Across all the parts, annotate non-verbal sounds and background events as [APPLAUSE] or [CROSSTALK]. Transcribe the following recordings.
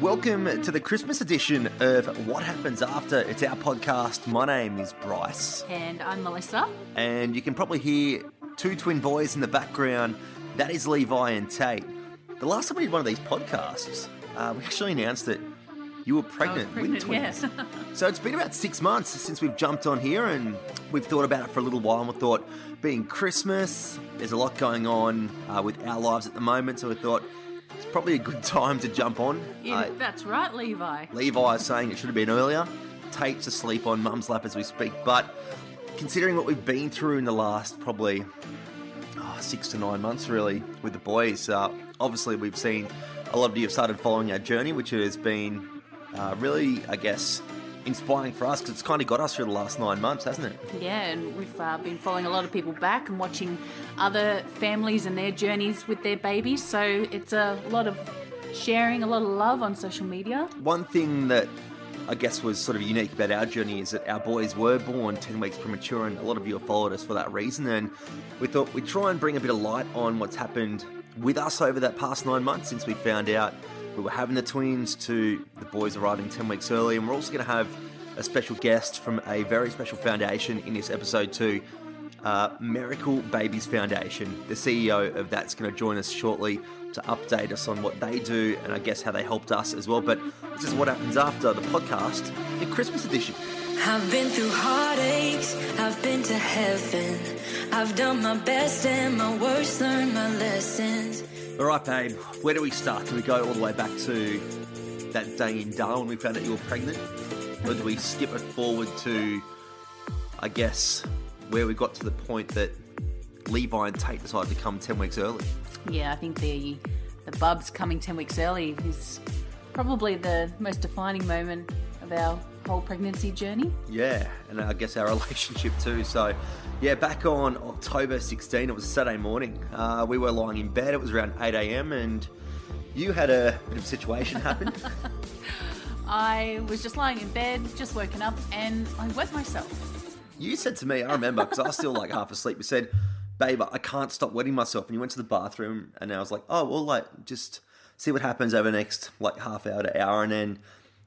Welcome to the Christmas edition of What Happens After. It's our podcast. My name is Bryce, And I'm Melissa. and you can probably hear two twin boys in the background. That is Levi and Tate. The last time we did one of these podcasts, uh, we actually announced that you were pregnant, pregnant, with twins. yeah. [LAUGHS] so it's been about six months since we've jumped on here, and we've thought about it for a little while. And we thought, being Christmas, there's a lot going on uh, with our lives at the moment, so we thought it's probably a good [LAUGHS] time to jump on. Yeah, Uh, that's right, Levi. Levi is saying it should have been earlier. Tate's asleep on mum's lap as we speak. But considering what we've been through in the last probably oh, six to nine months, really, with the boys, uh, obviously we've seen a lot of you have started following our journey, which has been uh, really, I guess, inspiring for us because it's kind of got us through the last nine months, hasn't it? Yeah, and we've uh, been following a lot of people back and watching other families and their journeys with their babies. So it's a lot of sharing, a lot of love on social media. One thing that I guess was sort of unique about our journey is that our boys were born 10 weeks premature, and a lot of you have followed us for that reason. And we thought we'd try and bring a bit of light on what's happened with us over that past nine months since we found out we were having the twins to the boys arriving 10 weeks early. And we're also going to have a special guest from a very special foundation in this episode, too. Uh, Miracle Babies Foundation. The CEO of that's going to join us shortly to update us on what they do and I guess how they helped us as well. But this is what happens after the podcast, the Christmas edition. I've been through heartaches, I've been to heaven. I've done my best and my worst, learned my lessons. All right, babe, where do we start? Do we go all the way back to that day in Darwin we found out you were pregnant? Or do we skip it forward to, I guess, where we got to the point that Levi and Tate decided to come 10 weeks early? Yeah, I think the the bubs coming ten weeks early is probably the most defining moment of our whole pregnancy journey. Yeah, and I guess our [LAUGHS] relationship too. So, yeah, back on October 16, it was a Saturday morning. Uh, we were lying in bed. It was around 8 a.m. and you had a bit of a situation happen. [LAUGHS] [LAUGHS] I was just lying in bed, just woken up, and I wet myself. you said to me, I remember because I was still like half asleep. You said, "Babe, I can't stop wetting myself." And you went to the bathroom, and I was like, "Oh, well, like just see what happens over the next like half hour to hour." And then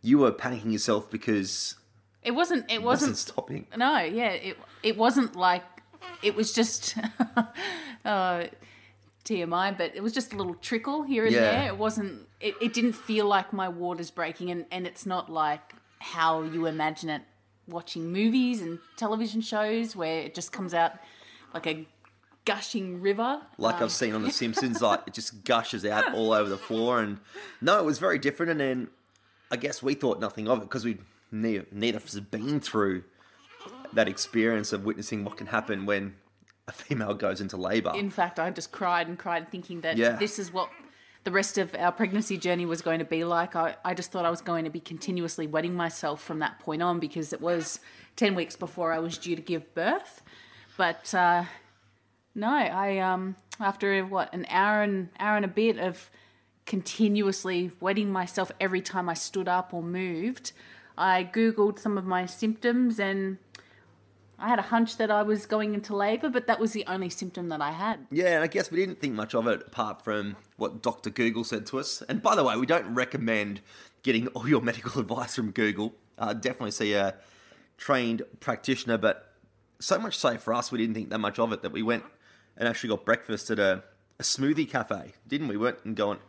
you were panicking yourself because It wasn't. It wasn't wasn't. stopping. No, yeah, it it wasn't like it was just [LAUGHS] uh, TMI, but it was just a little trickle here and Yeah. there. It wasn't. It, it didn't feel like my water's breaking, and and it's not like how you imagine it watching movies and television shows where it just comes out like a gushing river. like Um, I've seen on The [LAUGHS] Simpsons, like it just gushes out all over the floor. And no, it was very different. And then I guess we thought nothing of it because we neither, neither of us have been through that experience of witnessing what can happen when a female goes into labour. In fact, I just cried and cried, thinking that Yeah. this is what the rest of our pregnancy journey was going to be like. I, I just thought I was going to be continuously wetting myself from that point on because it was 10 weeks before I was due to give birth. But uh, no, I, um, after what, an hour and, hour and a bit of continuously wetting myself every time I stood up or moved, I Googled some of my symptoms and I had a hunch that I was going into labour, but that was the only symptom that I had. Yeah, and I guess we didn't think much of it apart from what Dr. Google said to us. And by the way, we don't recommend getting all your medical [LAUGHS] advice from Google. Uh, definitely see a trained practitioner, but so much so for us, we didn't think that much of it that we went and actually got breakfast at a, a smoothie cafe, didn't we? We Went and got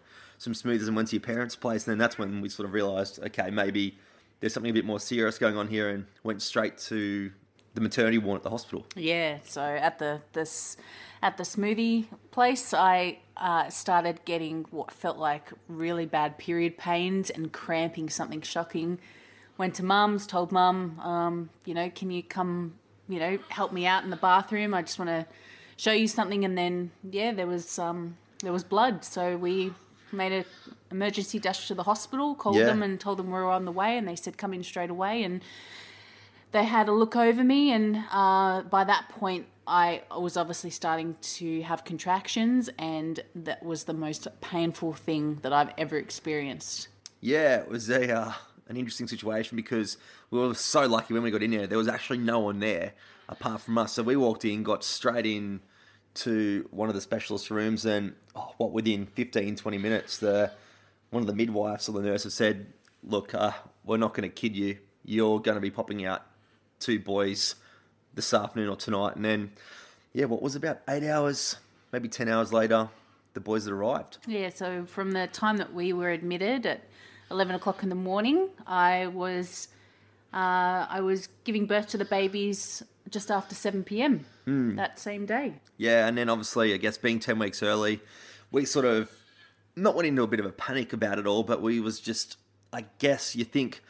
some smoothies and went to your parents' place, and then that's when we sort of realised, okay, maybe there's something a bit more serious going on here, and went straight to the maternity ward at the hospital. Yeah, so at the this at the smoothie place, I uh, started getting what felt like really bad period pains and cramping, something shocking. Went to mum's, told mum, um, you know, can you come, you know, help me out in the bathroom? I just want to show you something. And then yeah, there was um, there was blood, so we made a emergency dash to the hospital, called Yeah. them and told them we were on the way, and they said come in straight away and they had a look over me, and uh, by that point, I was obviously starting to have contractions, and that was the most painful thing that I've ever experienced. Yeah, it was a uh, an interesting situation because we were so lucky when we got in there. There was actually no one there apart from us. So we walked in, got straight in to one of the specialist rooms, and oh, what within 15, 20 minutes, the one of the midwives or the nurses said, "Look, uh, we're not going to kid you. You're going to be popping out two boys this afternoon or tonight." And then, yeah, what was about eight hours, maybe ten hours later, the boys had arrived. Yeah, so from the time that we were admitted at 11 o'clock in the morning, I was uh, I was giving birth to the babies just after 7 p.m. that same day. Yeah, and then obviously, I guess being ten weeks early, we sort of not went into a bit of a panic about it all, but we was just, I guess, you think,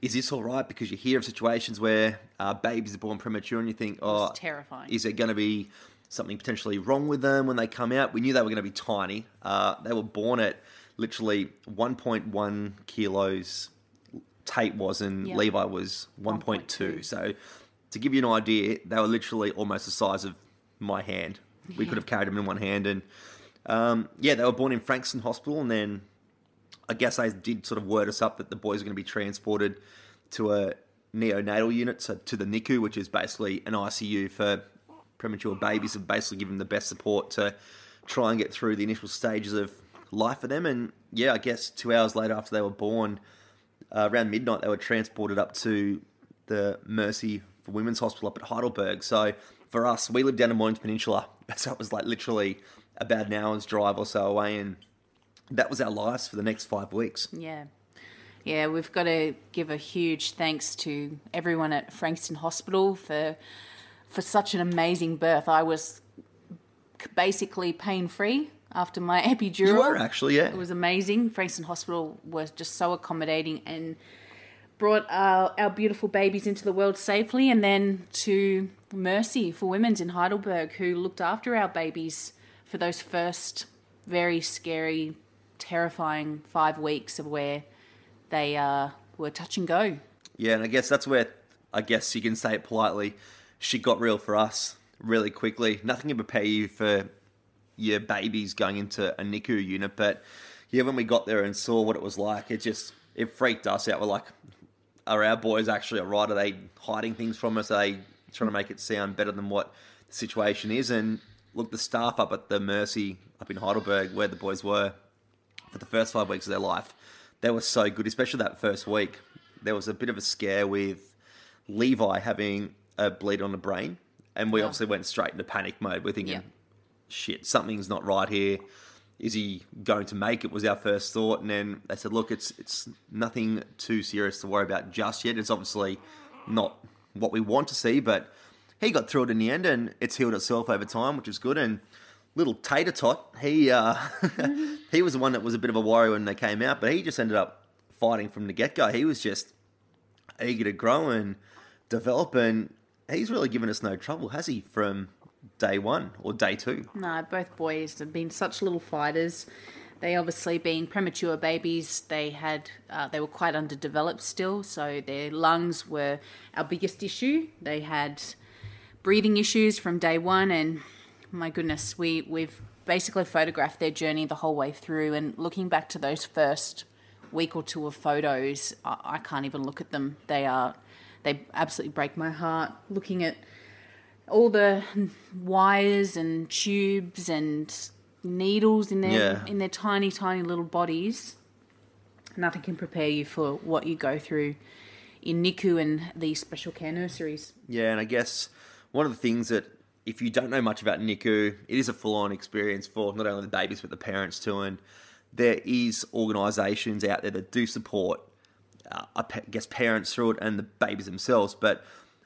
is this all right? Because you hear of situations where uh, babies are born premature, and you think, oh, was terrifying. Is there going to be something potentially wrong with them when they come out? We knew they were going to be tiny. Uh, they were born at literally 1.1 kilos. Tate was, and Yeah. Levi was 1.2. 1.2. So, to give you an idea, they were literally almost the size of my hand. We could have carried them in one hand, and um, yeah, they were born in Frankston Hospital, and then I guess they did sort of word us up that the boys are going to be transported to a neonatal unit, so to the NICU, which is basically an ICU for premature babies, and basically give them the best support to try and get through the initial stages of life for them. And yeah, I guess two hours later after they were born, uh, around midnight, they were transported up to the Mercy for Women's Hospital up at Heidelberg. So for us, we lived down in Mornington Peninsula, [LAUGHS] so it was like literally about an hour's drive or so away, and that was our lives for the next five weeks. Yeah. Yeah, we've got to give a huge thanks to everyone at Frankston Hospital for for such an amazing birth. I was basically pain free after my [LAUGHS] epidural. You were actually, yeah. It was amazing. Frankston Hospital was just so accommodating and brought our, our beautiful babies into the world safely. And then to Mercy for Women's in Heidelberg, who looked after our babies for those first very scary, terrifying five weeks of where they uh, were touch and go. Yeah, and I guess that's where I guess you can say it politely. She got real for us really quickly. Nothing can prepare you for your babies going into a NICU unit, but yeah, when we got there and saw what it was like, it just it freaked us out. We're like, are our boys actually alright? Are they hiding things from us? Are they trying to make it sound better than what the situation is? And look, the staff up at the Mercy up in Heidelberg, where the boys were for the first five weeks of their life, they were so good, especially that first week. There was a bit of a scare with Levi having a bleed on the brain, and we Yeah. obviously went straight into panic mode. We're thinking, Yeah. Shit, something's not right here. Is he going to make it? Was our first thought, and then they said, look, it's it's nothing too serious to worry about just yet. It's obviously not what we want to see, but he got through it in the end, and it's healed itself over time, which is good. And little Tater Tot, he uh, [LAUGHS] he was the one that was a bit of a worry when they came out, but he just ended up fighting from the get go. He was just eager to grow and develop, and he's really given us no trouble, has he? From day one or day two. No, both boys have been such little fighters. They obviously, being premature babies, they had uh, they were quite underdeveloped still, so their lungs were our biggest issue. They had breathing issues from day one, and my goodness, we we've basically photographed their journey the whole way through. And looking back to those first week or two of photos, I, I can't even look at them. They are they absolutely break my heart. Looking at all the wires and tubes and needles in their Yeah. in their tiny tiny little bodies nothing can prepare you for what you go through in NICU and these special care nurseries Yeah, and I guess one of the things that if you don't know much about NICU, it is a full-on experience for not only the babies but the parents too. And there is organisations out there that do support, uh, I guess, parents through it and the babies themselves. But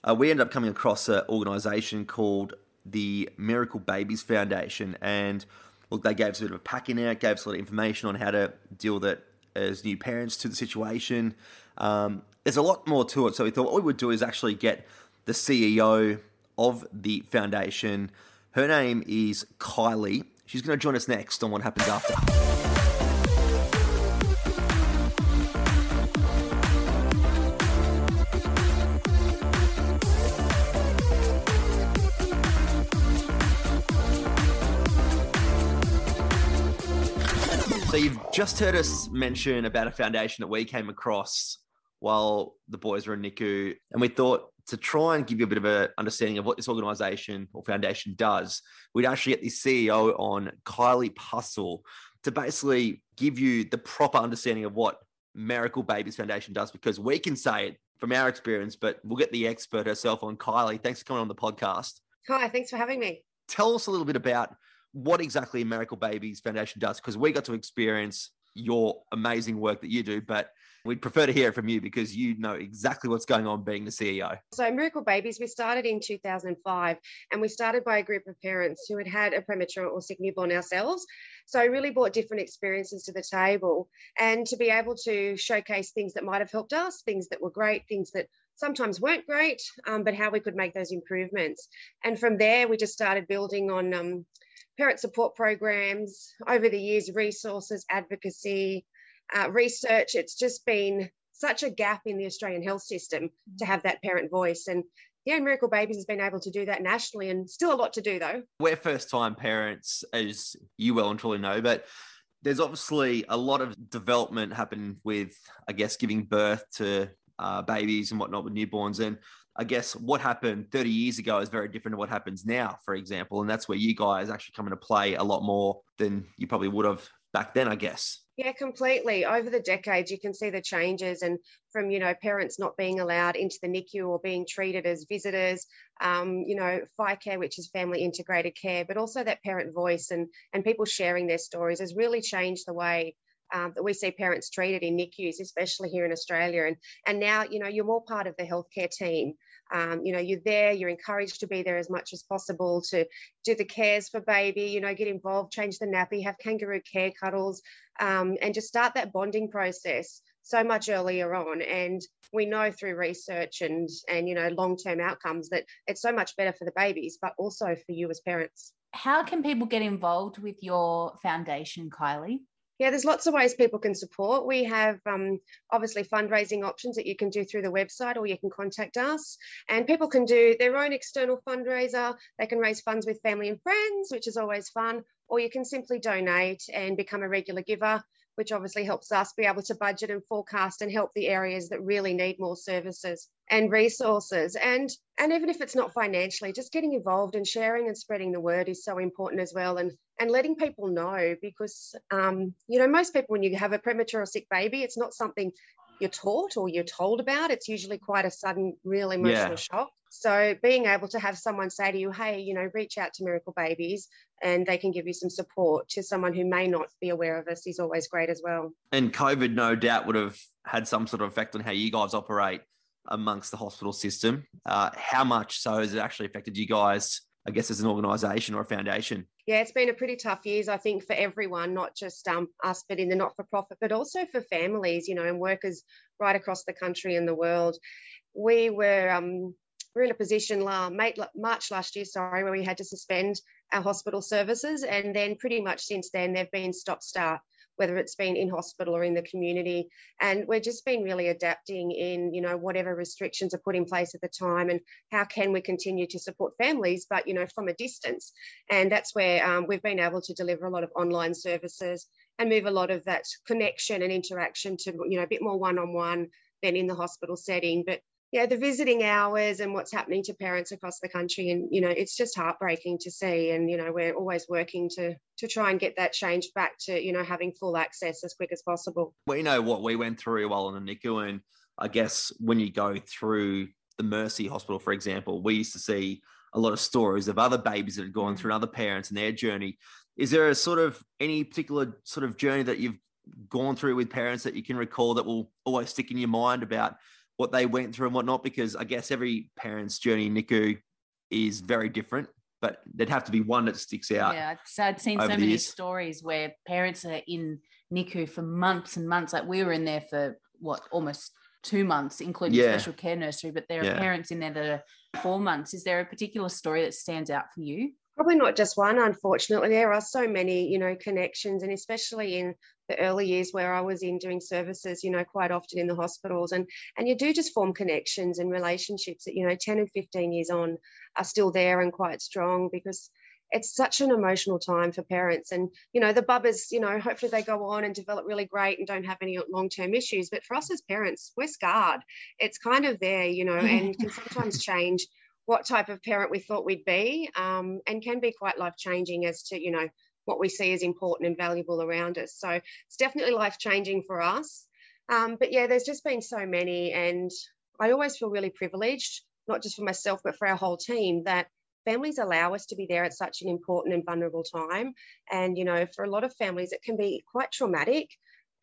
uh, we ended up coming across an organisation called the Miracle Babies Foundation, and look, they gave us a bit of a packing out, gave us a lot of information on how to deal with it as new parents to the situation. Um, there's a lot more to it, so we thought what we would do is actually get the CEO of the foundation. Her name is Kylie. She's going to join us next on what happens after. So you've just heard us mention about a foundation that we came across while the boys were in NICU. And we thought to try and give you a bit of an understanding of what this organization or foundation does, we'd actually get the CEO on, Kylie Pussell, to basically give you the proper understanding of what Miracle Babies Foundation does, because we can say it from our experience, but we'll get the expert herself on. Kylie, thanks for coming on the podcast. Hi, thanks for having me. Tell us a little bit about what exactly Miracle Babies Foundation does, because we got to experience your amazing work that you do, but We'd prefer to hear it from you because you know exactly what's going on being the CEO. So, Miracle Babies, we started in 2005 and we started by a group of parents who had had a premature or sick newborn ourselves. So, I really brought different experiences to the table and to be able to showcase things that might have helped us, things that were great, things that sometimes weren't great, um, but how we could make those improvements. And from there, we just started building on. Um, parent support programs over the years, resources, advocacy, uh, research. It's just been such a gap in the Australian health system to have that parent voice. And yeah, Miracle Babies has been able to do that nationally and still a lot to do though. We're first time parents, as you well and truly know, but there's obviously a lot of development happening with, I guess, giving birth to uh, babies and whatnot with newborns. And I guess what happened 30 years ago is very different to what happens now, for example. And that's where you guys actually come into play a lot more than you probably would have back then, I guess. Yeah, completely. Over the decades, you can see the changes, and from you know parents not being allowed into the NICU or being treated as visitors, um, you know FICARE, which is family integrated care, but also that parent voice and and people sharing their stories has really changed the way um, that we see parents treated in NICUs, especially here in Australia. And and now you know you're more part of the healthcare team. Um, you know, you're there, you're encouraged to be there as much as possible to do the cares for baby, you know, get involved, change the nappy, have kangaroo care cuddles, um, and just start that bonding process so much earlier on. And we know through research and, and you know, long-term outcomes that it's so much better for the babies, but also for you as parents. How can people get involved with your foundation, Kylie? Yeah, there's lots of ways people can support. We have um, obviously fundraising options that you can do through the website or you can contact us. And people can do their own external fundraiser. They can raise funds with family and friends, which is always fun, or you can simply donate and become a regular giver which obviously helps us be able to budget and forecast and help the areas that really need more services and resources. And and even if it's not financially just getting involved and sharing and spreading the word is so important as well. And and letting people know because um, you know most people when you have a premature or sick baby it's not something you're taught or you're told about. It's usually quite a sudden real emotional yeah. shock so being able to have someone say to you, hey, you know, reach out to Miracle Babies and they can give you some support to someone who may not be aware of us is always great as well. And COVID no doubt would have had some sort of effect on how you guys operate amongst the hospital system. Uh, how much so has it actually affected you guys, I guess, as an organisation or a foundation? Yeah, it's been a pretty tough years, I think, for everyone, not just um, us, but in the not for profit, but also for families, you know, and workers right across the country and the world. We were um, we're in a position March last year, sorry, where we had to suspend our hospital services. And then pretty much since then, they've been stop start, whether it's been in hospital or in the community. And we've just been really adapting in, you know, whatever restrictions are put in place at the time and how can we continue to support families, but, you know, from a distance. And that's where um, we've been able to deliver a lot of online services and move a lot of that connection and interaction to, you know, a bit more one on one than in the hospital setting. But yeah, the visiting hours and what's happening to parents across the country. And, you know, it's just heartbreaking to see. And, you know, we're always working to to try and get that change back to, you know, having full access as quick as possible. We know what we went through while in the NICU. And I guess when you go through the Mercy Hospital, for example, we used to see a lot of stories of other babies that had gone mm. through and other parents and their journey. Is there a sort of any particular sort of journey that you've gone through with parents that you can recall that will always stick in your mind about what they went through and whatnot, because I guess every parent's journey in NICU is very different, but there'd have to be one that sticks out. Yeah, so I'd seen so many years. stories where parents are in NICU for months and months. Like we were in there for what almost two months, including yeah. special care nursery, but there are yeah. parents in there that are four months. Is there a particular story that stands out for you? Probably not just one, unfortunately. There are so many, you know, connections, and especially in the early years where I was in doing services, you know, quite often in the hospitals. And and you do just form connections and relationships that, you know, 10 and 15 years on are still there and quite strong because it's such an emotional time for parents. And, you know, the bubbers, you know, hopefully they go on and develop really great and don't have any long term issues. But for us as parents, we're scarred. It's kind of there, you know, and can [LAUGHS] sometimes change what type of parent we thought we'd be um, and can be quite life changing as to, you know, what we see as important and valuable around us. So it's definitely life changing for us. Um, but yeah, there's just been so many. And I always feel really privileged, not just for myself, but for our whole team, that families allow us to be there at such an important and vulnerable time. And, you know, for a lot of families, it can be quite traumatic.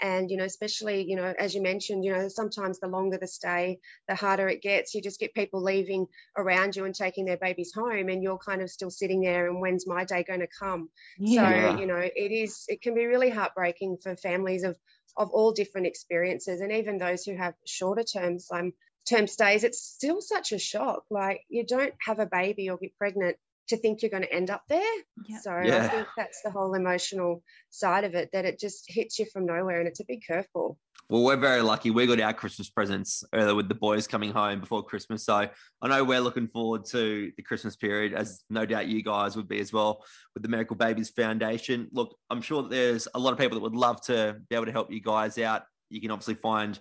And, you know, especially, you know, as you mentioned, you know, sometimes the longer the stay, the harder it gets. You just get people leaving around you and taking their babies home, and you're kind of still sitting there. And when's my day going to come? Yeah. So, you know, it is, it can be really heartbreaking for families of, of all different experiences and even those who have shorter terms um, term stays, it's still such a shock. Like you don't have a baby or get pregnant to think you're going to end up there. Yep. So yeah. I think that's the whole emotional side of it that it just hits you from nowhere and it's a big curveball. Well, we're very lucky. We got our Christmas presents earlier with the boys coming home before Christmas. So I know we're looking forward to the Christmas period, as no doubt you guys would be as well with the Miracle Babies Foundation. Look, I'm sure there's a lot of people that would love to be able to help you guys out. You can obviously find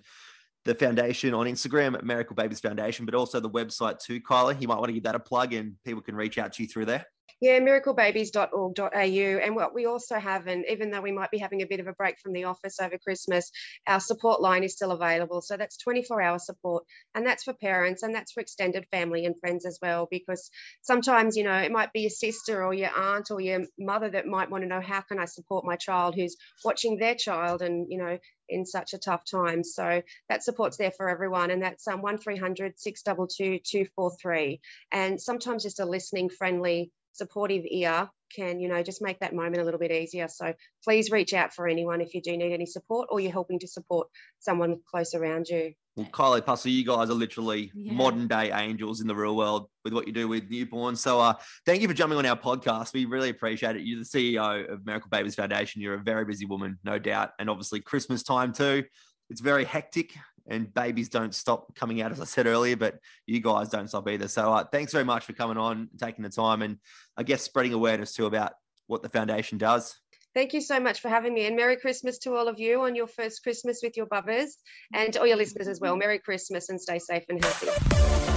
the foundation on Instagram at Miracle Babies Foundation, but also the website too, Kylie. You might want to give that a plug and people can reach out to you through there. Yeah, miraclebabies.org.au. And what we also have, and even though we might be having a bit of a break from the office over Christmas, our support line is still available. So that's 24 hour support. And that's for parents and that's for extended family and friends as well. Because sometimes, you know, it might be your sister or your aunt or your mother that might want to know how can I support my child who's watching their child and, you know, in such a tough time. So that support's there for everyone. And that's um, 1300 622 243. And sometimes just a listening, friendly, supportive ear can, you know, just make that moment a little bit easier. So please reach out for anyone if you do need any support or you're helping to support someone close around you. Well, Kylie Pussell, you guys are literally yeah. modern day angels in the real world with what you do with newborns. So uh, thank you for jumping on our podcast. We really appreciate it. You're the CEO of Miracle Babies Foundation. You're a very busy woman, no doubt. And obviously Christmas time too. It's very hectic and babies don't stop coming out, as I said earlier, but you guys don't stop either. So uh, thanks very much for coming on, taking the time, and I guess spreading awareness too about what the foundation does. Thank you so much for having me, and Merry Christmas to all of you on your first Christmas with your bubbers, and all your listeners as well. Merry Christmas and stay safe and healthy.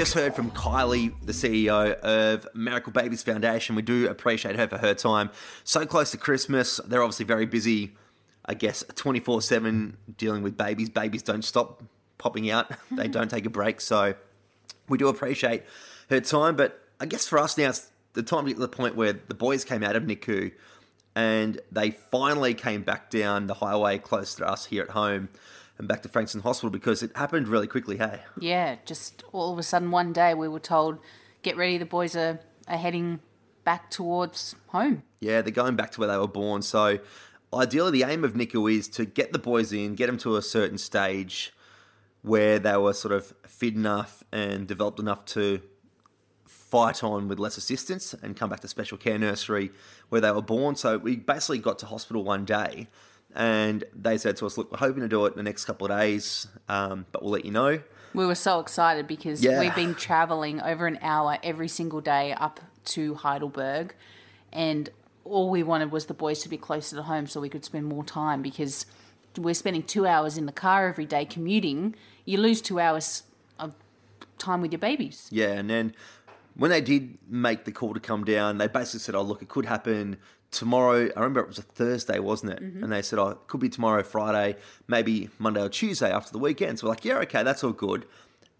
Just heard from Kylie, the CEO of Miracle Babies Foundation. We do appreciate her for her time. So close to Christmas. They're obviously very busy, I guess, 24 7 dealing with babies. Babies don't stop popping out, [LAUGHS] they mm-hmm. don't take a break. So we do appreciate her time. But I guess for us now, it's the time to get to the point where the boys came out of NICU and they finally came back down the highway close to us here at home and back to Frankston Hospital because it happened really quickly, hey? Yeah, just all of a sudden one day we were told, get ready, the boys are, are heading back towards home. Yeah, they're going back to where they were born. So ideally, the aim of NICU is to get the boys in, get them to a certain stage where they were sort of fit enough and developed enough to fight on with less assistance and come back to special care nursery where they were born. So we basically got to hospital one day and they said to us, "Look, we're hoping to do it in the next couple of days, um, but we'll let you know." We were so excited because yeah. we've been traveling over an hour every single day up to Heidelberg, and all we wanted was the boys to be closer to home so we could spend more time because we're spending two hours in the car every day commuting. You lose two hours of time with your babies. Yeah, and then when they did make the call to come down, they basically said, "Oh, look, it could happen tomorrow. I remember it was a Thursday, wasn't it? Mm-hmm. And they said, oh, it could be tomorrow, Friday, maybe Monday or Tuesday after the weekend. So we're like, yeah, okay, that's all good.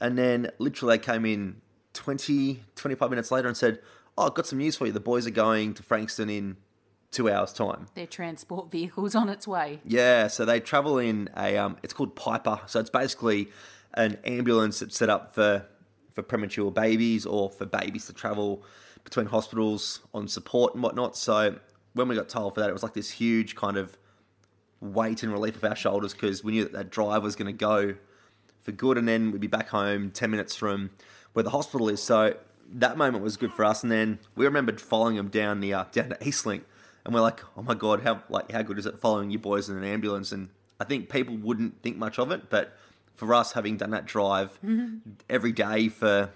And then literally they came in 20, 25 minutes later and said, oh, I've got some news for you. The boys are going to Frankston in two hours' time. Their transport [LAUGHS] vehicle's on its way. Yeah, so they travel in a, um, it's called Piper. So it's basically an ambulance that's set up for, for premature babies or for babies to travel between hospitals on support and whatnot. So when we got told for that, it was like this huge kind of weight and relief off our shoulders because we knew that that drive was going to go for good, and then we'd be back home ten minutes from where the hospital is. So that moment was good for us. And then we remembered following them down the uh, down to Eastlink, and we're like, oh my god, how like how good is it following you boys in an ambulance? And I think people wouldn't think much of it, but for us, having done that drive every day for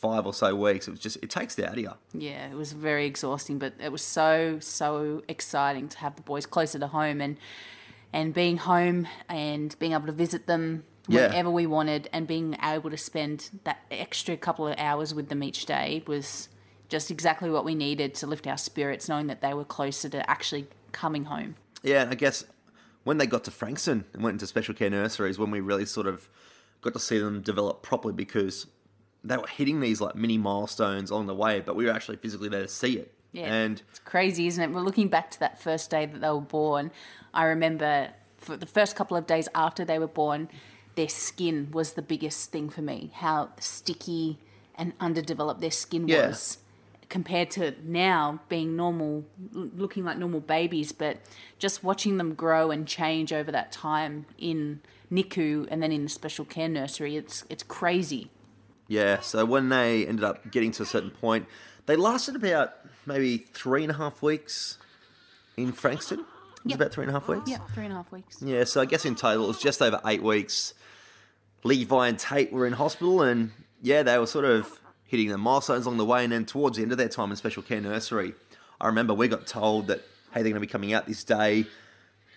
five or so weeks, it was just it takes it out of you. Yeah, it was very exhausting, but it was so so exciting to have the boys closer to home and and being home and being able to visit them Yeah. whenever we wanted and being able to spend that extra couple of hours with them each day was just exactly what we needed to lift our spirits, knowing that they were closer to actually coming home. Yeah, and I guess when they got to Frankston and went into special care nurseries, when we really sort of got to see them develop properly because they were hitting these like mini milestones along the way, but we were actually physically there to see it. Yeah. And It's crazy, isn't it? We're looking back to that first day that they were born. I remember for the first couple of days after they were born, their skin was the biggest thing for me. How sticky and underdeveloped their skin Yeah. was compared to now being normal, looking like normal babies. But just watching them grow and change over that time in NICU and then in the special care nursery, it's it's crazy. Yeah, so when they ended up getting to a certain point, they lasted about maybe three and a half weeks in Frankston. It was Yep. about three and a half weeks. Yeah, three and a half weeks. Yeah, so I guess in total it was just over eight weeks. Levi and Tate were in hospital, and yeah, they were sort of hitting the milestones along the way. And then towards the end of their time in special care nursery, I remember we got told that hey, they're going to be coming out this day.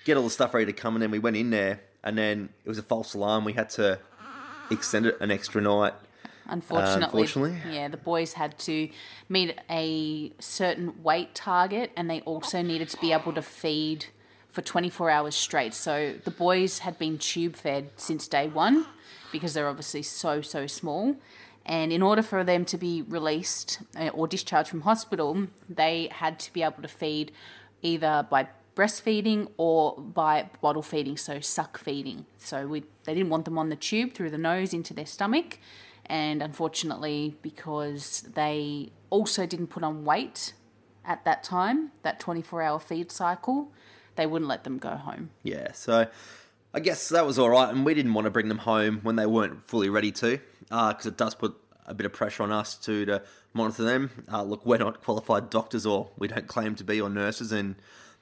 Get all the stuff ready to come, and then we went in there, and then it was a false alarm. We had to extend it an extra night. Unfortunately, unfortunately. yeah, the boys had to meet a certain weight target, and they also needed to be able to feed for 24 hours straight. So the boys had been tube fed since day one because they're obviously so so small. And in order for them to be released uh, or discharged from hospital, they had to be able to feed either by breastfeeding or by bottle feeding, so suck feeding. So we they didn't want them on the tube through the nose into their stomach, and unfortunately, because they also didn't put on weight at that time, that 24 hour feed cycle, they wouldn't let them go home. Yeah, so I guess that was all right, and we didn't want to bring them home when they weren't fully ready to, because it does put a bit of pressure on us to to monitor them. Uh, look, we're not qualified doctors, or we don't claim to be, or nurses, and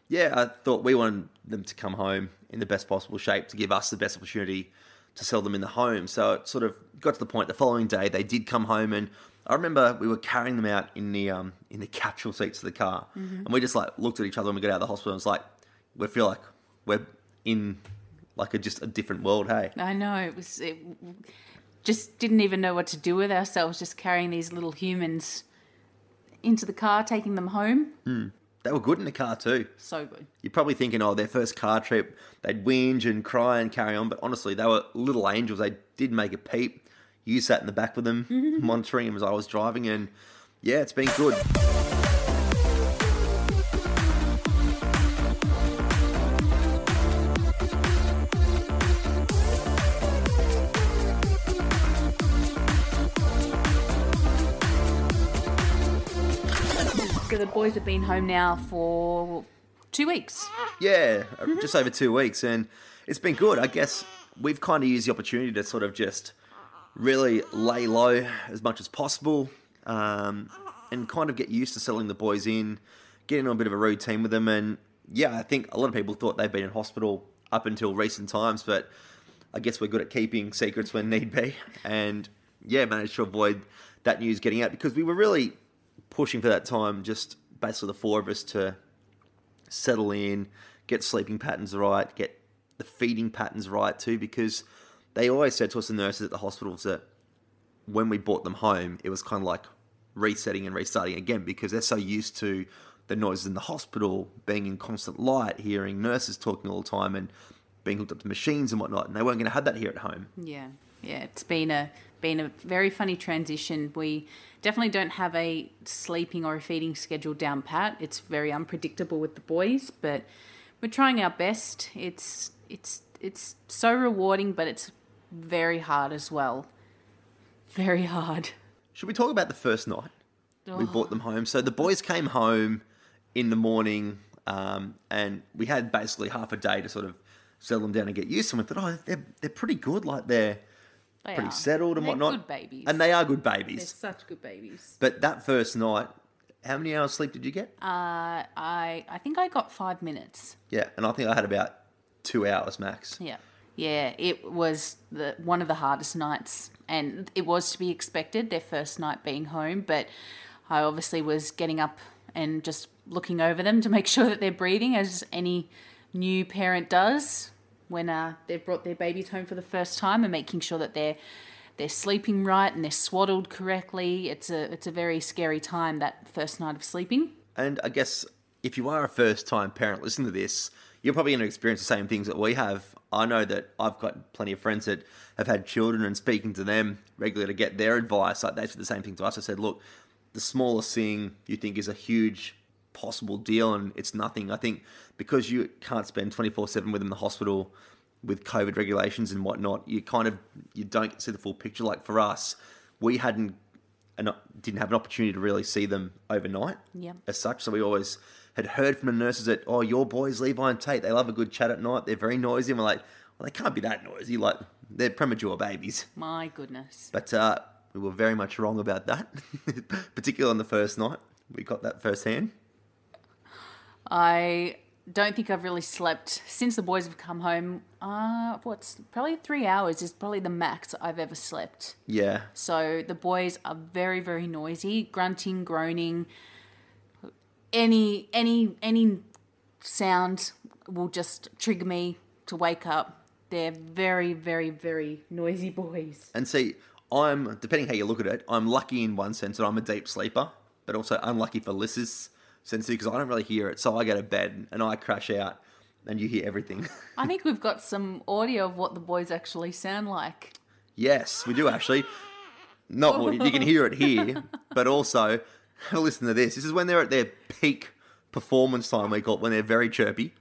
yeah, I thought we wanted them to come home in the best possible shape to give us the best opportunity to sell them in the home. So it sort of got to the point. The following day, they did come home, and I remember we were carrying them out in the um, in the capsule seats of the car, and we just like looked at each other when we got out of the hospital. and was like we feel like we're in like a just a different world. Hey, I know it was it just didn't even know what to do with ourselves, just carrying these little humans into the car, taking them home. They were good in the car too. So good. You're probably thinking, oh, their first car trip, they'd whinge and cry and carry on. But honestly, they were little angels. They did make a peep. You sat in the back with them, [LAUGHS] monitoring them as I was driving, and yeah, it's been good. The boys have been home now for two weeks. Yeah, just over two weeks, and it's been good. I guess we've kind of used the opportunity to sort of just really lay low as much as possible, um, and kind of get used to settling the boys in, getting on a bit of a routine with them. And yeah, I think a lot of people thought they've been in hospital up until recent times, but I guess we're good at keeping secrets when need be, and yeah, managed to avoid that news getting out because we were really pushing for that time, just basically the four of us to settle in, get sleeping patterns right, get the feeding patterns right too, because they always said to us, the nurses at the hospitals, that when we brought them home, it was kind of like resetting and restarting again because they're so used to the noises in the hospital, being in constant light, hearing nurses talking all the time, and being hooked up to machines and whatnot, and they weren't going to have that here at home. Yeah, yeah, it's been a been a very funny transition. We definitely don't have a sleeping or a feeding schedule down pat. It's very unpredictable with the boys, but we're trying our best. It's it's it's so rewarding, but it's very hard as well. Very hard. Should we talk about the first night? We brought them home. So the boys came home in the morning, um, and we had basically half a day to sort of settle them down and get used to them. We thought, oh, they're, they're pretty good. Like they're They pretty are. settled and They're whatnot. good babies. And they are good babies. They're such good babies. But that first night, how many hours sleep did you get? Uh, I I think I got five minutes. yeah, and I think I had about two hours max. Yeah. Yeah, it was the one of the hardest nights, and it was to be expected. Their first night being home, but I obviously was getting up and just looking over them to make [LAUGHS] sure that they're breathing, as any new parent does when uh, they've brought their babies home for the first time, and making sure that they're they're sleeping right and they're swaddled correctly. It's a it's a very scary time that first night of sleeping. And I guess if you are a first time parent, listen to this. You're probably going to experience the same things that we have. I know that I've got plenty of friends that have had children and speaking to them regularly to get their advice. Like they said the same thing to us. I said, look, the smallest thing you think is a huge possible deal and it's nothing. I think because you can't spend 24 7 with them in the hospital with COVID regulations and whatnot, you kind of you don't see the full picture. Like for us, we hadn't and didn't have an opportunity to really see them overnight Yeah. as such. So we always had heard from the nurses that, oh, your boys, Levi and Tate, they love a good chat at night. They're very noisy. And we're like, well, they can't be that noisy. Like, they're premature babies. My goodness. But uh, we were very much wrong about that, [LAUGHS] particularly on the first night. We got that firsthand. I don't think I've really slept since the boys have come home. Uh, what's probably three hours is probably the max I've ever slept. Yeah. So the boys are very, very noisy, grunting, groaning. Any, any, any sound will just trigger me to wake up. They're very, very, very noisy boys. And see, I'm, depending how you look at it, I'm lucky in one sense that I'm a deep sleeper, but also unlucky for Liz's sense because I don't really hear it. So I go to bed and I crash out and you hear everything. [LAUGHS] I think we've got some audio of what the boys actually sound like. yes, we do actually. Not well, you can hear it here, [LAUGHS] but also [LAUGHS] listen to this. This is when they're at their peak performance time, we call it, when they're very chirpy.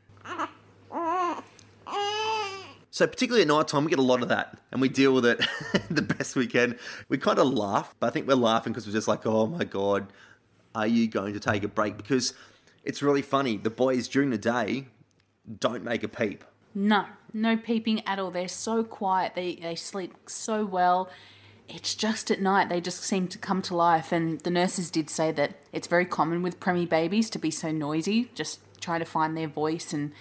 So particularly at night time, we get a lot of that, and we deal with it the best we can. We kind of laugh, but I think we're laughing because we're just like, oh my god, are you going to take a break? Because it's really funny. The boys during the day don't make a peep. No, no peeping at all. They're so quiet. They they sleep so well. It's just at night they just seem to come to life. And the nurses did say that it's very common with preemie babies to be so noisy, just trying to find their voice and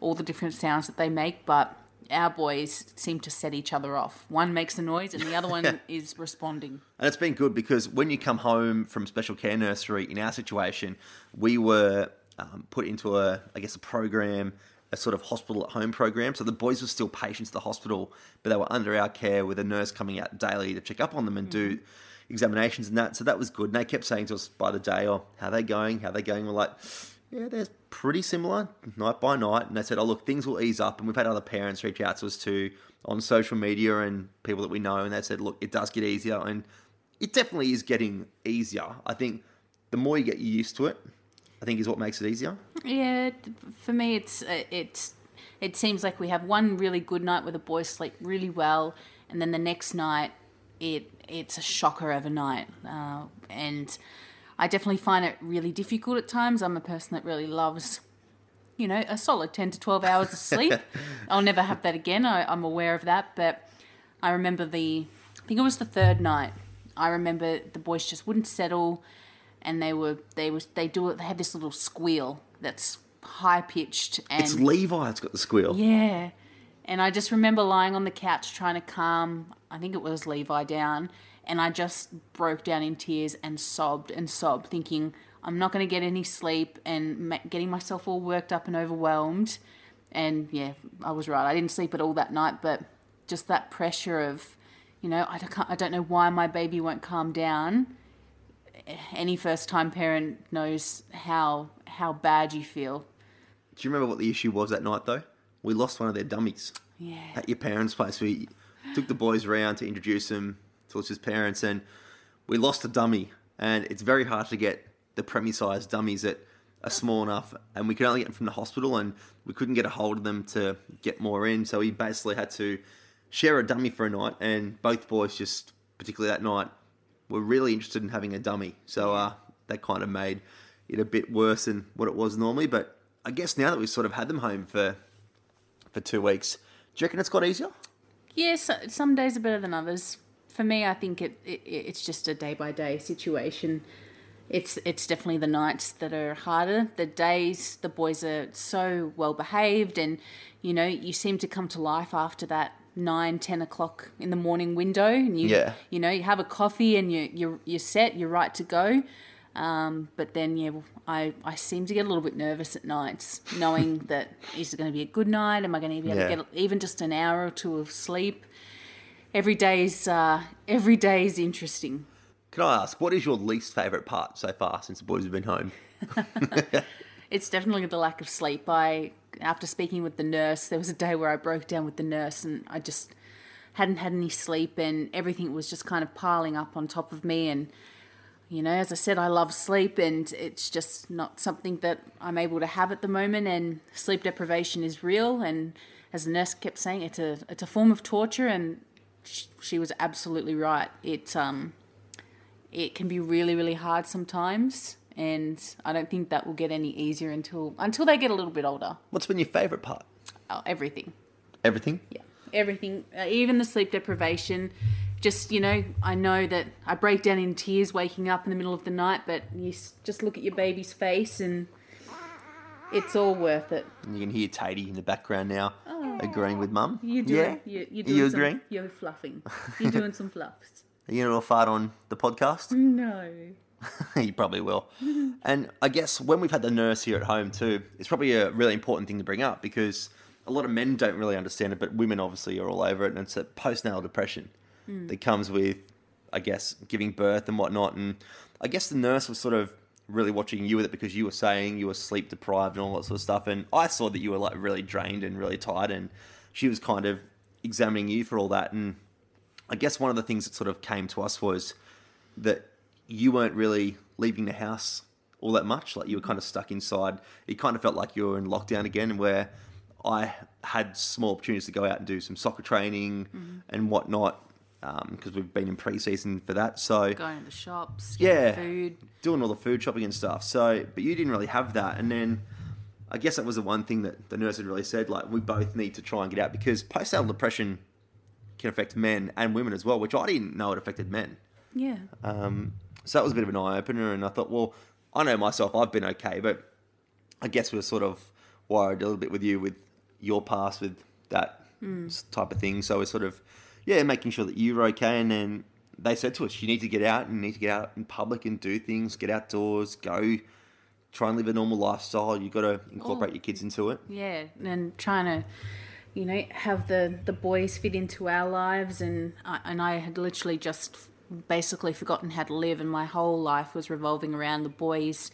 all the different sounds that they make. But our boys seem to set each other off. One makes a noise and the other one [LAUGHS] is responding. And it's been good because when you come home from special care nursery, in our situation, we were um, put into a, I guess, a program, a sort of hospital at home program. So the boys were still patients at the hospital, but they were under our care with a nurse coming out daily to check up on them and do examinations and that. So that was good. And they kept saying to us by the day, oh, how they going? How they going? We're like, yeah, they're pretty similar night by night. And they said, oh, look, things will ease up. And we've had other parents reach out to us too on social media and people that we know. And they said, look, it does get easier. And it definitely is getting easier. I think the more you get used to it, I think is what makes it easier. Yeah, for me, it's uh, it's it seems like we have one really good night where the boys sleep really well, and then the next night, it it's a shocker of a night, uh, and I definitely find it really difficult at times. I'm a person that really loves, you know, a solid ten to twelve hours of sleep. [LAUGHS] I'll never have that again. I, I'm aware of that, but I remember the I think it was the third night. I remember the boys just wouldn't settle and they were they was they do it they had this little squeal that's high pitched and It's Levi that's got the squeal. yeah and i just remember lying on the couch trying to calm i think it was levi down and i just broke down in tears and sobbed and sobbed thinking i'm not going to get any sleep and ma- getting myself all worked up and overwhelmed and yeah i was right i didn't sleep at all that night but just that pressure of you know i don't, I don't know why my baby won't calm down any first time parent knows how how bad you feel. Do you remember what the issue was that night though? We lost one of their dummies Yeah. at your parents' place. We took the boys around to introduce them to his parents, and we lost a dummy. And it's very hard to get the preemie-sized dummies that are small enough, and we could only get them from the hospital, and we couldn't get a hold of them to get more in. So we basically had to share a dummy for a night, and both boys just, particularly that night, were really interested in having a dummy. So uh, that kind of made it a bit worse than what it was normally. But I guess now that we've sort of had them home for for two weeks, do you reckon it's got easier? Yes, some days are better than others. For me, I think it, it it's just a day by day situation. It's it's definitely the nights that are harder. The days the boys are so well behaved, and you know you seem to come to life after that nine ten o'clock in the morning window, and you Yeah. you know you have a coffee and you you're you're set, you're right to go. Um, but then, yeah, I, I seem to get a little bit nervous at nights, knowing [LAUGHS] that is it going to be a good night? Am I going to be able Yeah. to get even just an hour or two of sleep? Every day's uh, every day is interesting. Can I ask, what is your least favourite part so far since the boys have been home? [LAUGHS] It's definitely the lack of sleep. I, after speaking with the nurse, there was a day where I broke down with the nurse, and I just hadn't had any sleep, and everything was just kind of piling up on top of me. And you know, as I said, I love sleep, and it's just not something that I'm able to have at the moment. And sleep deprivation is real, and as the nurse kept saying, it's a it's a form of torture, and she was absolutely right. It um, it can be really really hard sometimes, and I don't think that will get any easier until until they get a little bit older. What's been your favourite part? Oh, everything. Everything? Yeah, everything, uh, even the sleep deprivation. Just you know, I know that I break down in tears waking up in the middle of the night, but you s- just look at your baby's face and it's all worth it. And you can hear Tatey in the background now, oh. agreeing with mum. You do Yeah? You, you're Are you some, agreeing? You're fluffing. You're doing some fluffs. [LAUGHS] Are you going to all fart on the podcast? [LAUGHS] No. [LAUGHS] you probably will. and I guess when we've had the nurse here at home too, it's probably a really important thing to bring up because a lot of men don't really understand it, but women obviously are all over it. And it's a postnatal depression mm. that comes with, I guess, giving birth and whatnot. And I guess the nurse was sort of really watching you with it because you were saying you were sleep deprived and all that sort of stuff. And I saw that you were like really drained and really tired. And she was kind of examining you for all that. And I guess one of the things that sort of came to us was that you weren't really leaving the house all that much. Like you were kind of stuck inside. It kind of felt like you were in lockdown again, where I had small opportunities to go out and do some soccer training mm-hmm. and whatnot because we've been in pre-season for that. So Going to the shops, yeah, food. doing all the food shopping and stuff. So, but you didn't really have that, and then I guess that was the one thing that the nurse had really said. Like, we both need to try and get out because postnatal depression can affect men and women as well, which I didn't know it affected men. Yeah. Um, so that was a bit of an eye opener, and I thought, well, I know myself, I've been okay, but I guess we're sort of worried a little bit with you with your past with that s- type of thing. So we're sort of, yeah, making sure that you're okay. And then they said to us, you need to get out and you need to get out in public and do things, get outdoors, go try and live a normal lifestyle. You've got to incorporate Oh. your kids into it. yeah and trying to you know have the the boys fit into our lives and I, and I had literally just basically forgotten how to live and my whole life was revolving around the boys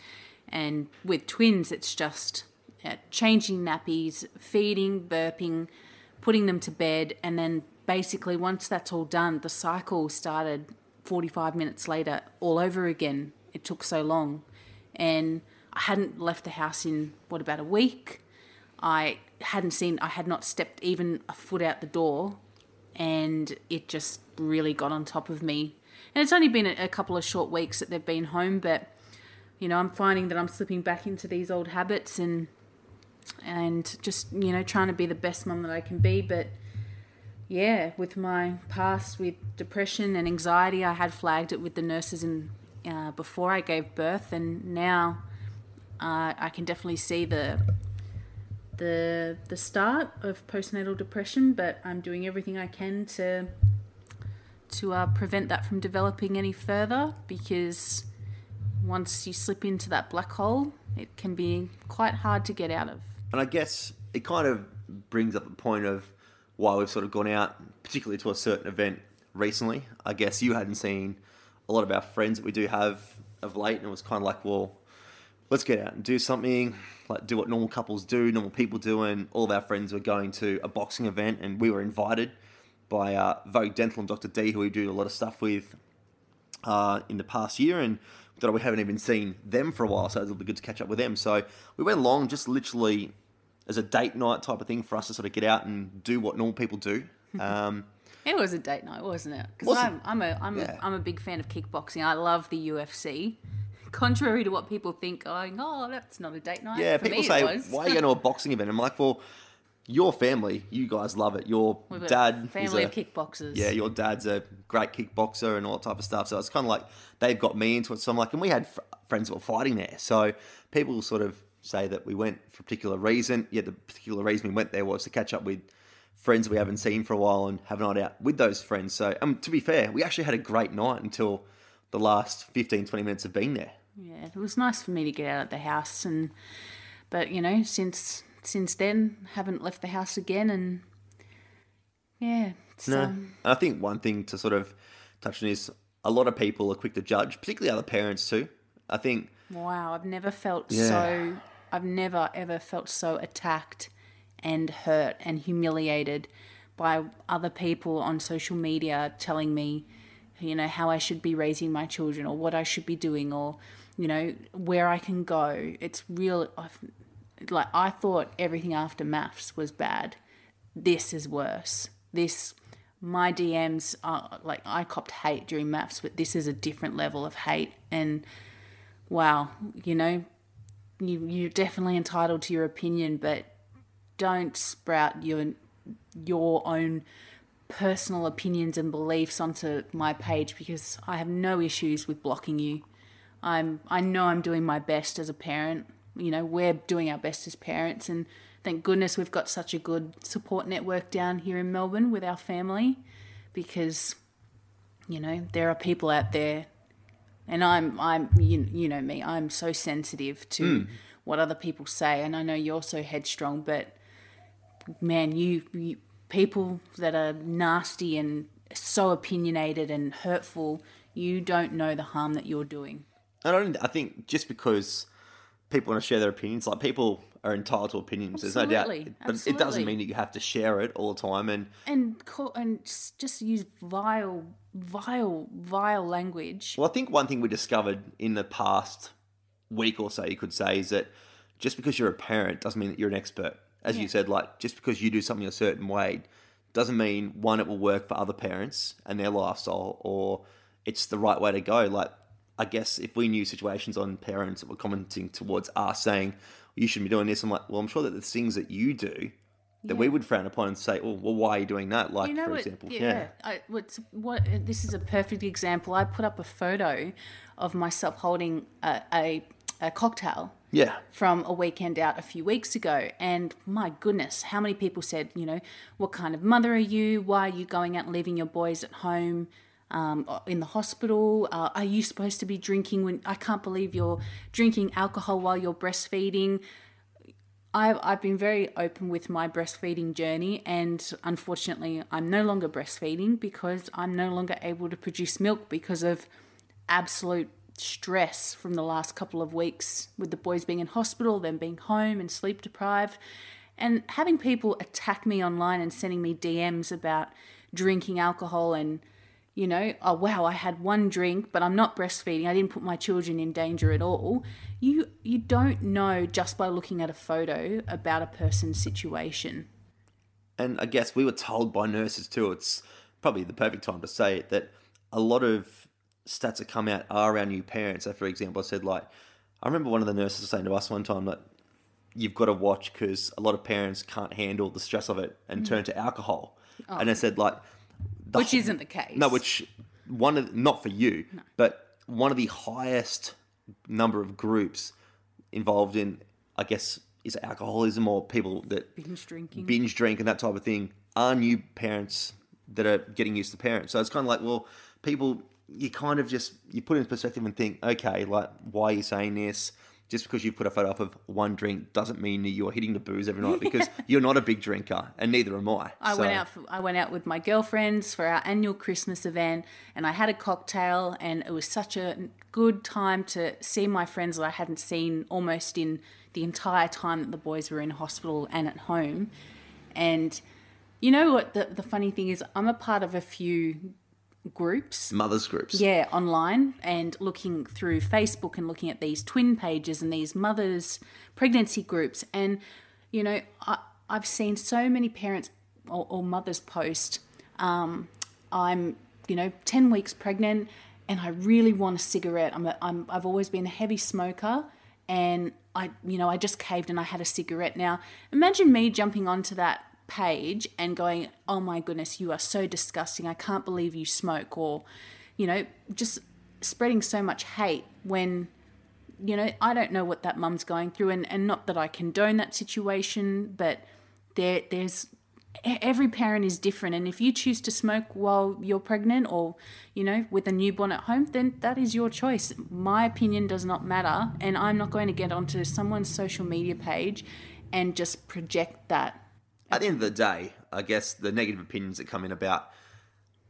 and with twins it's just uh, changing nappies feeding burping putting them to bed and then basically once that's all done the cycle started 45 minutes later all over again it took so long and I hadn't left the house in what about a week I hadn't seen, I had not stepped even a foot out the door, and it just really got on top of me. And it's only been a, couple of short weeks that they've been home, but you know, I'm finding that I'm slipping back into these old habits and and just you know trying to be the best mum that I can be. But yeah, with my past with depression and anxiety, I had flagged it with the nurses uh, before I gave birth, and now uh, I can definitely see the the the start of postnatal depression, but I'm doing everything I can to to uh, prevent that from developing any further because once you slip into that black hole, it can be quite hard to get out of. And I guess it kind of brings up the point of why we've sort of gone out, particularly to a certain event recently. I guess you hadn't seen a lot of our friends that we do have of late, and it was kind of like, well, let's get out and do something, like do what normal couples do, normal people do. And all of our friends were going to a boxing event, and we were invited by uh, Vogue Dental and Dr. D, who we do a lot of stuff with uh, in the past year, and thought we haven't even seen them for a while, so it'll be good to catch up with them. So we went along just literally as a date night type of thing for us to sort of get out and do what normal people do. [LAUGHS] Um, It was a date night, wasn't it? Because I'm, I'm a I'm yeah. a I'm a big fan of kickboxing. I love the UFC. [LAUGHS] Contrary to what people think, going, oh, that's not a date night. yeah, For people me, say, why are you going to a boxing event? I'm like, well, your family, you guys love it. Your We've dad, family a- of kickboxers. Yeah, your dad's a great kickboxer and all that type of stuff. So it's kind of like they've got me into it. So I'm like, and we had fr- friends that were fighting there. So people sort of say that we went for a particular reason. Yeah, the particular reason we went there was to catch up with friends we haven't seen for a while and have a night out with those friends. So um, to be fair, we actually had a great night until the last 15, 20 minutes of being there. Yeah, it was nice for me to get out of the house, and but you know, since since then, haven't left the house again, and yeah, it's, No. um, I think one thing to sort of touch on is a lot of people are quick to judge, particularly other parents too. I think wow, I've never felt Yeah. so, I've never ever felt so attacked and hurt and humiliated by other people on social media telling me, you know, how I should be raising my children or what I should be doing or, you know, where I can go. It's real. I've, like I thought everything after MAFS was bad. This is worse. This my DMs are like I copped hate during MAFS, but this is a different level of hate. And wow, you know, you you're definitely entitled to your opinion, but don't sprout your your own personal opinions and beliefs onto my page because I have no issues with blocking you. I'm I know I'm doing my best as a parent. You know, we're doing our best as parents and thank goodness we've got such a good support network down here in Melbourne with our family because you know, there are people out there and I'm I'm you, you know me, I'm so sensitive to hmm. what other people say and I know you're so headstrong, but man, you, you people that are nasty and so opinionated and hurtful, you don't know the harm that you're doing. I don't. I think just because people want to share their opinions, like people are entitled to opinions. There's no doubt, but it doesn't mean that you have to share it all the time. And And call, and just use vile, vile, vile language. well, I think one thing we discovered in the past week or so, you could say, is that just because you're a parent doesn't mean that you're an expert. As you said, like just because you do something a certain way doesn't mean one it will work for other parents and their lifestyle, or it's the right way to go. Like I guess if we knew situations on parents that were commenting towards us saying you shouldn't be doing this, I'm like, well, I'm sure that the things that you do that we would frown upon and say, oh, well, why are you doing that? Like you know for what? example, yeah, I, what's what? This is a perfect example. I put up a photo of myself holding a, a, a cocktail yeah, from a weekend out a few weeks ago. And my goodness, how many people said, you know, what kind of mother are you? Why are you going out and leaving your boys at home? Um, in the hospital, uh, are you supposed to be drinking when I can't believe you're drinking alcohol while you're breastfeeding? I've, I've been very open with my breastfeeding journey, and unfortunately, I'm no longer breastfeeding because I'm no longer able to produce milk because of absolute stress from the last couple of weeks with the boys being in hospital, them being home and sleep deprived, and having people attack me online and sending me DMs about drinking alcohol and you know, oh wow, I had one drink, but I'm not breastfeeding. I didn't put my children in danger at all. You you don't know just by looking at a photo about a person's situation. and I guess we were told by nurses too. It's probably the perfect time to say it that a lot of stats that come out are around new parents. So, for example, I said like, I remember one of the nurses saying to us one time that you've got to watch because a lot of parents can't handle the stress of it and mm. turn to alcohol. Oh. And I said like, Which whole- isn't the case. no, which one of not for you, but one of the highest number of groups involved in, I guess, is alcoholism or people that binge drinking. binge drink and that type of thing are new parents that are getting used to parents. So it's kind of like, well, people, you kind of just you put it in perspective and think, okay, like why are you saying this? Just because you've put a photo up of one drink doesn't mean that you're hitting the booze every night because [LAUGHS] you're not a big drinker and neither am I. I So- went out. For, I went out with my girlfriends for our annual Christmas event, and I had a cocktail, and it was such a good time to see my friends that I hadn't seen almost in the entire time that the boys were in hospital and at home. And you know what? The the funny thing is, I'm a part of a few groups mothers groups. yeah, online and looking through Facebook and looking at these twin pages and these mothers pregnancy groups. And, you know, I, I've seen so many parents or, or mothers post, um, I'm, you know, 10 weeks pregnant and I really want a cigarette. I'm, a, I'm I've always been a heavy smoker and I, you know, I just caved and I had a cigarette. Now, imagine me jumping onto that page and going, "Oh my goodness, you are so disgusting. I can't believe you smoke," or, you know, just spreading so much hate when you know, I don't know what that mum's going through, and, and not that I condone that situation, but there there's every parent is different, and if you choose to smoke while you're pregnant or you know with a newborn at home, then that is your choice. My opinion does not matter, and I'm not going to get onto someone's social media page and just project that. At the end of the day, I guess the negative opinions that come in about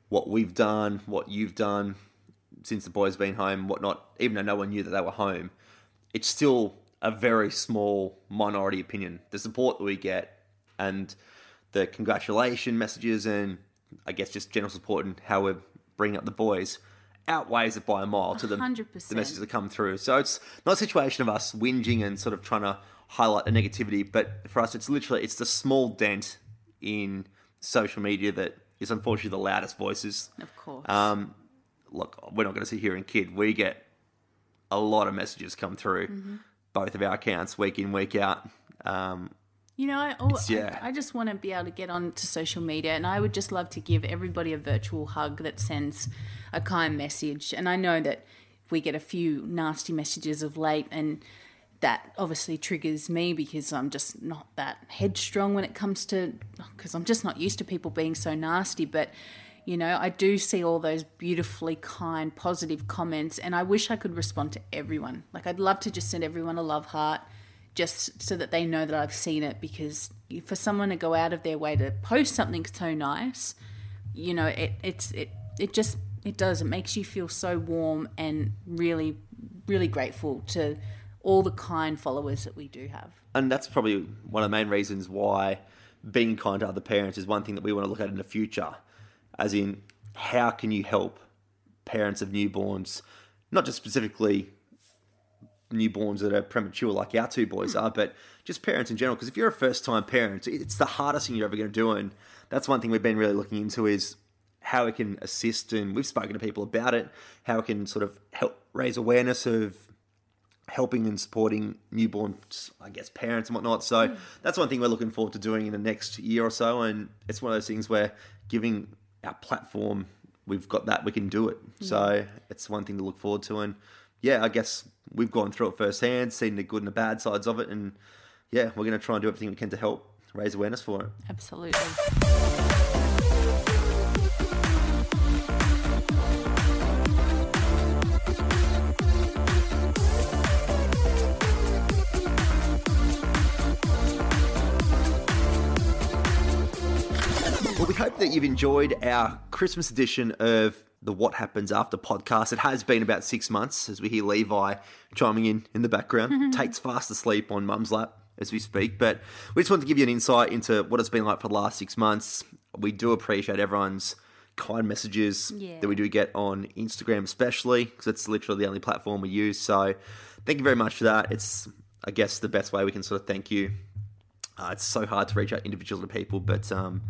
what we've done, what you've done since the boys have been home, whatnot, even though no one knew that they were home, it's still a very small minority opinion. The support that we get and the congratulation messages and I guess just general support and how we're bringing up the boys outweighs it by a mile to the, 100%. the messages that come through. So it's not a situation of us whinging and sort of trying to highlight the negativity, but for us, it's literally it's the small dent in social media that is unfortunately the loudest voices. Of course. Um, look, we're not going to sit here and kid. We get a lot of messages come through, Mm-hmm. both of our accounts, week in, week out. Um, You know, I, oh, yeah. I, I just want to be able to get on to social media, and I would just love to give everybody a virtual hug that sends a kind message. And I know that we get a few nasty messages of late, and that obviously triggers me because I'm just not that headstrong when it comes to, because I'm just not used to people being so nasty. But you know, I do see all those beautifully kind, positive comments, and I wish I could respond to everyone. Like, I'd love to just send everyone a love heart just so that they know that I've seen it because for someone to go out of their way to post something so nice, you know, it it's it it just it does it makes you feel so warm and really really grateful to all the kind followers that we do have. and that's probably one of the main reasons why being kind to other parents is one thing that we want to look at in the future. As in, how can you help parents of newborns, not just specifically newborns that are premature like our two boys are, but just parents in general. Because if you're a first time parent, it's the hardest thing you're ever going to do. And that's one thing we've been really looking into is how we can assist. And we've spoken to people about it, how we can sort of help raise awareness of helping and supporting newborn, I guess, parents and whatnot. So mm. that's one thing we're looking forward to doing in the next year or so. And it's one of those things where giving our platform, we've got that, we can do it. Mm. So it's one thing to look forward to. And yeah, I guess we've gone through it firsthand, seen the good and the bad sides of it. And yeah, we're going to try and do everything we can to help raise awareness for it. Absolutely. Hope that you've enjoyed our Christmas edition of the What Happens After podcast. It has been about six months as we hear Levi chiming in in the background. Tate's fast asleep on mum's lap as we speak. But we just want to give you an insight into what it's been like for the last six months. We do appreciate everyone's kind messages Yeah. that we do get on Instagram, especially because it's literally the only platform we use. So thank you very much for that. It's, I guess, the best way we can sort of thank you. Uh, it's so hard to reach out individually to people, but um,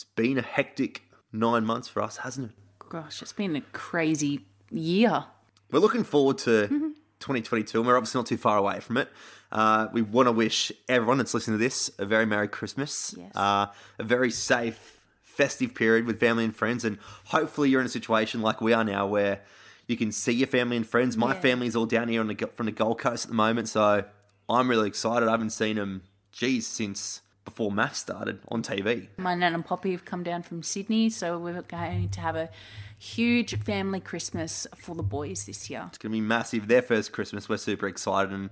it's been a hectic nine months for us, hasn't it? Gosh, it's been a crazy year. We're looking forward to Mm-hmm. 2022, and we're obviously not too far away from it. Uh, we want to wish everyone that's listening to this a very Merry Christmas, Yes. uh, a very safe, festive period with family and friends, and hopefully you're in a situation like we are now where you can see your family and friends. My Yeah. family's all down here on the, from the Gold Coast at the moment, so I'm really excited. I haven't seen them, geez, since before MAFS started on TV. My nan and poppy have come down from Sydney, so we're going to have a huge family Christmas for the boys this year. It's going to be massive. Their first Christmas. We're super excited. And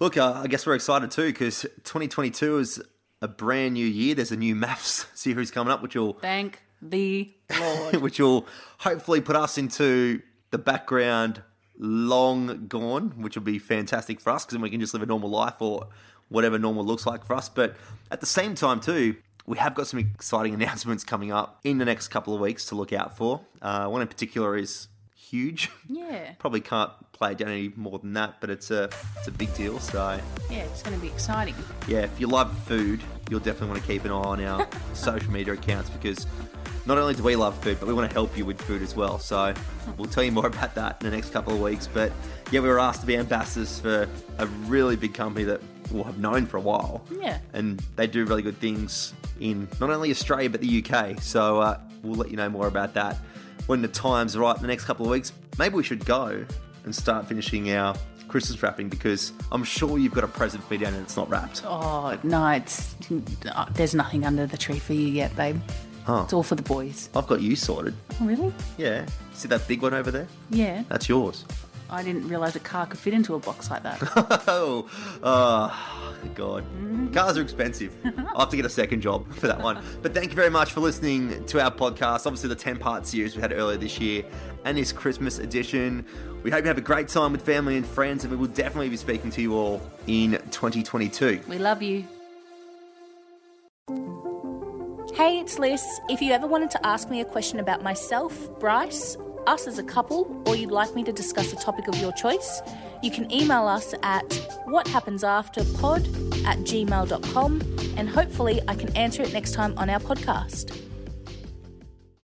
look, uh, I guess we're excited too because 2022 is a brand new year. There's a new MAFS [LAUGHS] series coming up, which will Thank the Lord. [LAUGHS] which will hopefully put us into the background long gone, which will be fantastic for us because then we can just live a normal life or whatever normal looks like for us. But at the same time, too, we have got some exciting [LAUGHS] announcements coming up in the next couple of weeks to look out for. Uh, one in particular is huge. yeah, [LAUGHS] Probably can't play it down any more than that, but it's a it's a big deal. So yeah, it's going to be exciting. yeah, if you love food, you'll definitely want to keep an eye on our [LAUGHS] social media accounts because not only do we love food, but we want to help you with food as well. So we'll tell you more about that in the next couple of weeks. But yeah, we were asked to be ambassadors for a really big company that we'll have known for a while. Yeah. And they do really good things in not only Australia, but the UK. So uh, we'll let you know more about that when the time's right in the next couple of weeks. Maybe we should go and start finishing our Christmas wrapping because I'm sure you've got a present for me down and it's not wrapped. Oh no, it's oh, there's nothing under the tree for you yet, babe. Oh. It's all for the boys. I've got you sorted. Oh really? Yeah. See that big one over there? Yeah. That's yours. I didn't realise a car could fit into a box like that. [LAUGHS] oh, oh, God. Mm-hmm. Cars are expensive. I'll have to get a second job for that one. [LAUGHS] But thank you very much for listening to our podcast. Obviously, the 10 part series we had earlier this year and this Christmas edition. We hope you have a great time with family and friends, and we will definitely be speaking to you all in 2022. we love you. Hey, it's Liz. If you ever wanted to ask me a question about myself, Bryce, us as a couple, or you'd like me to discuss a topic of your choice, you can email us at whathappensafterpod at gmail.com and hopefully I can answer it next time on our podcast.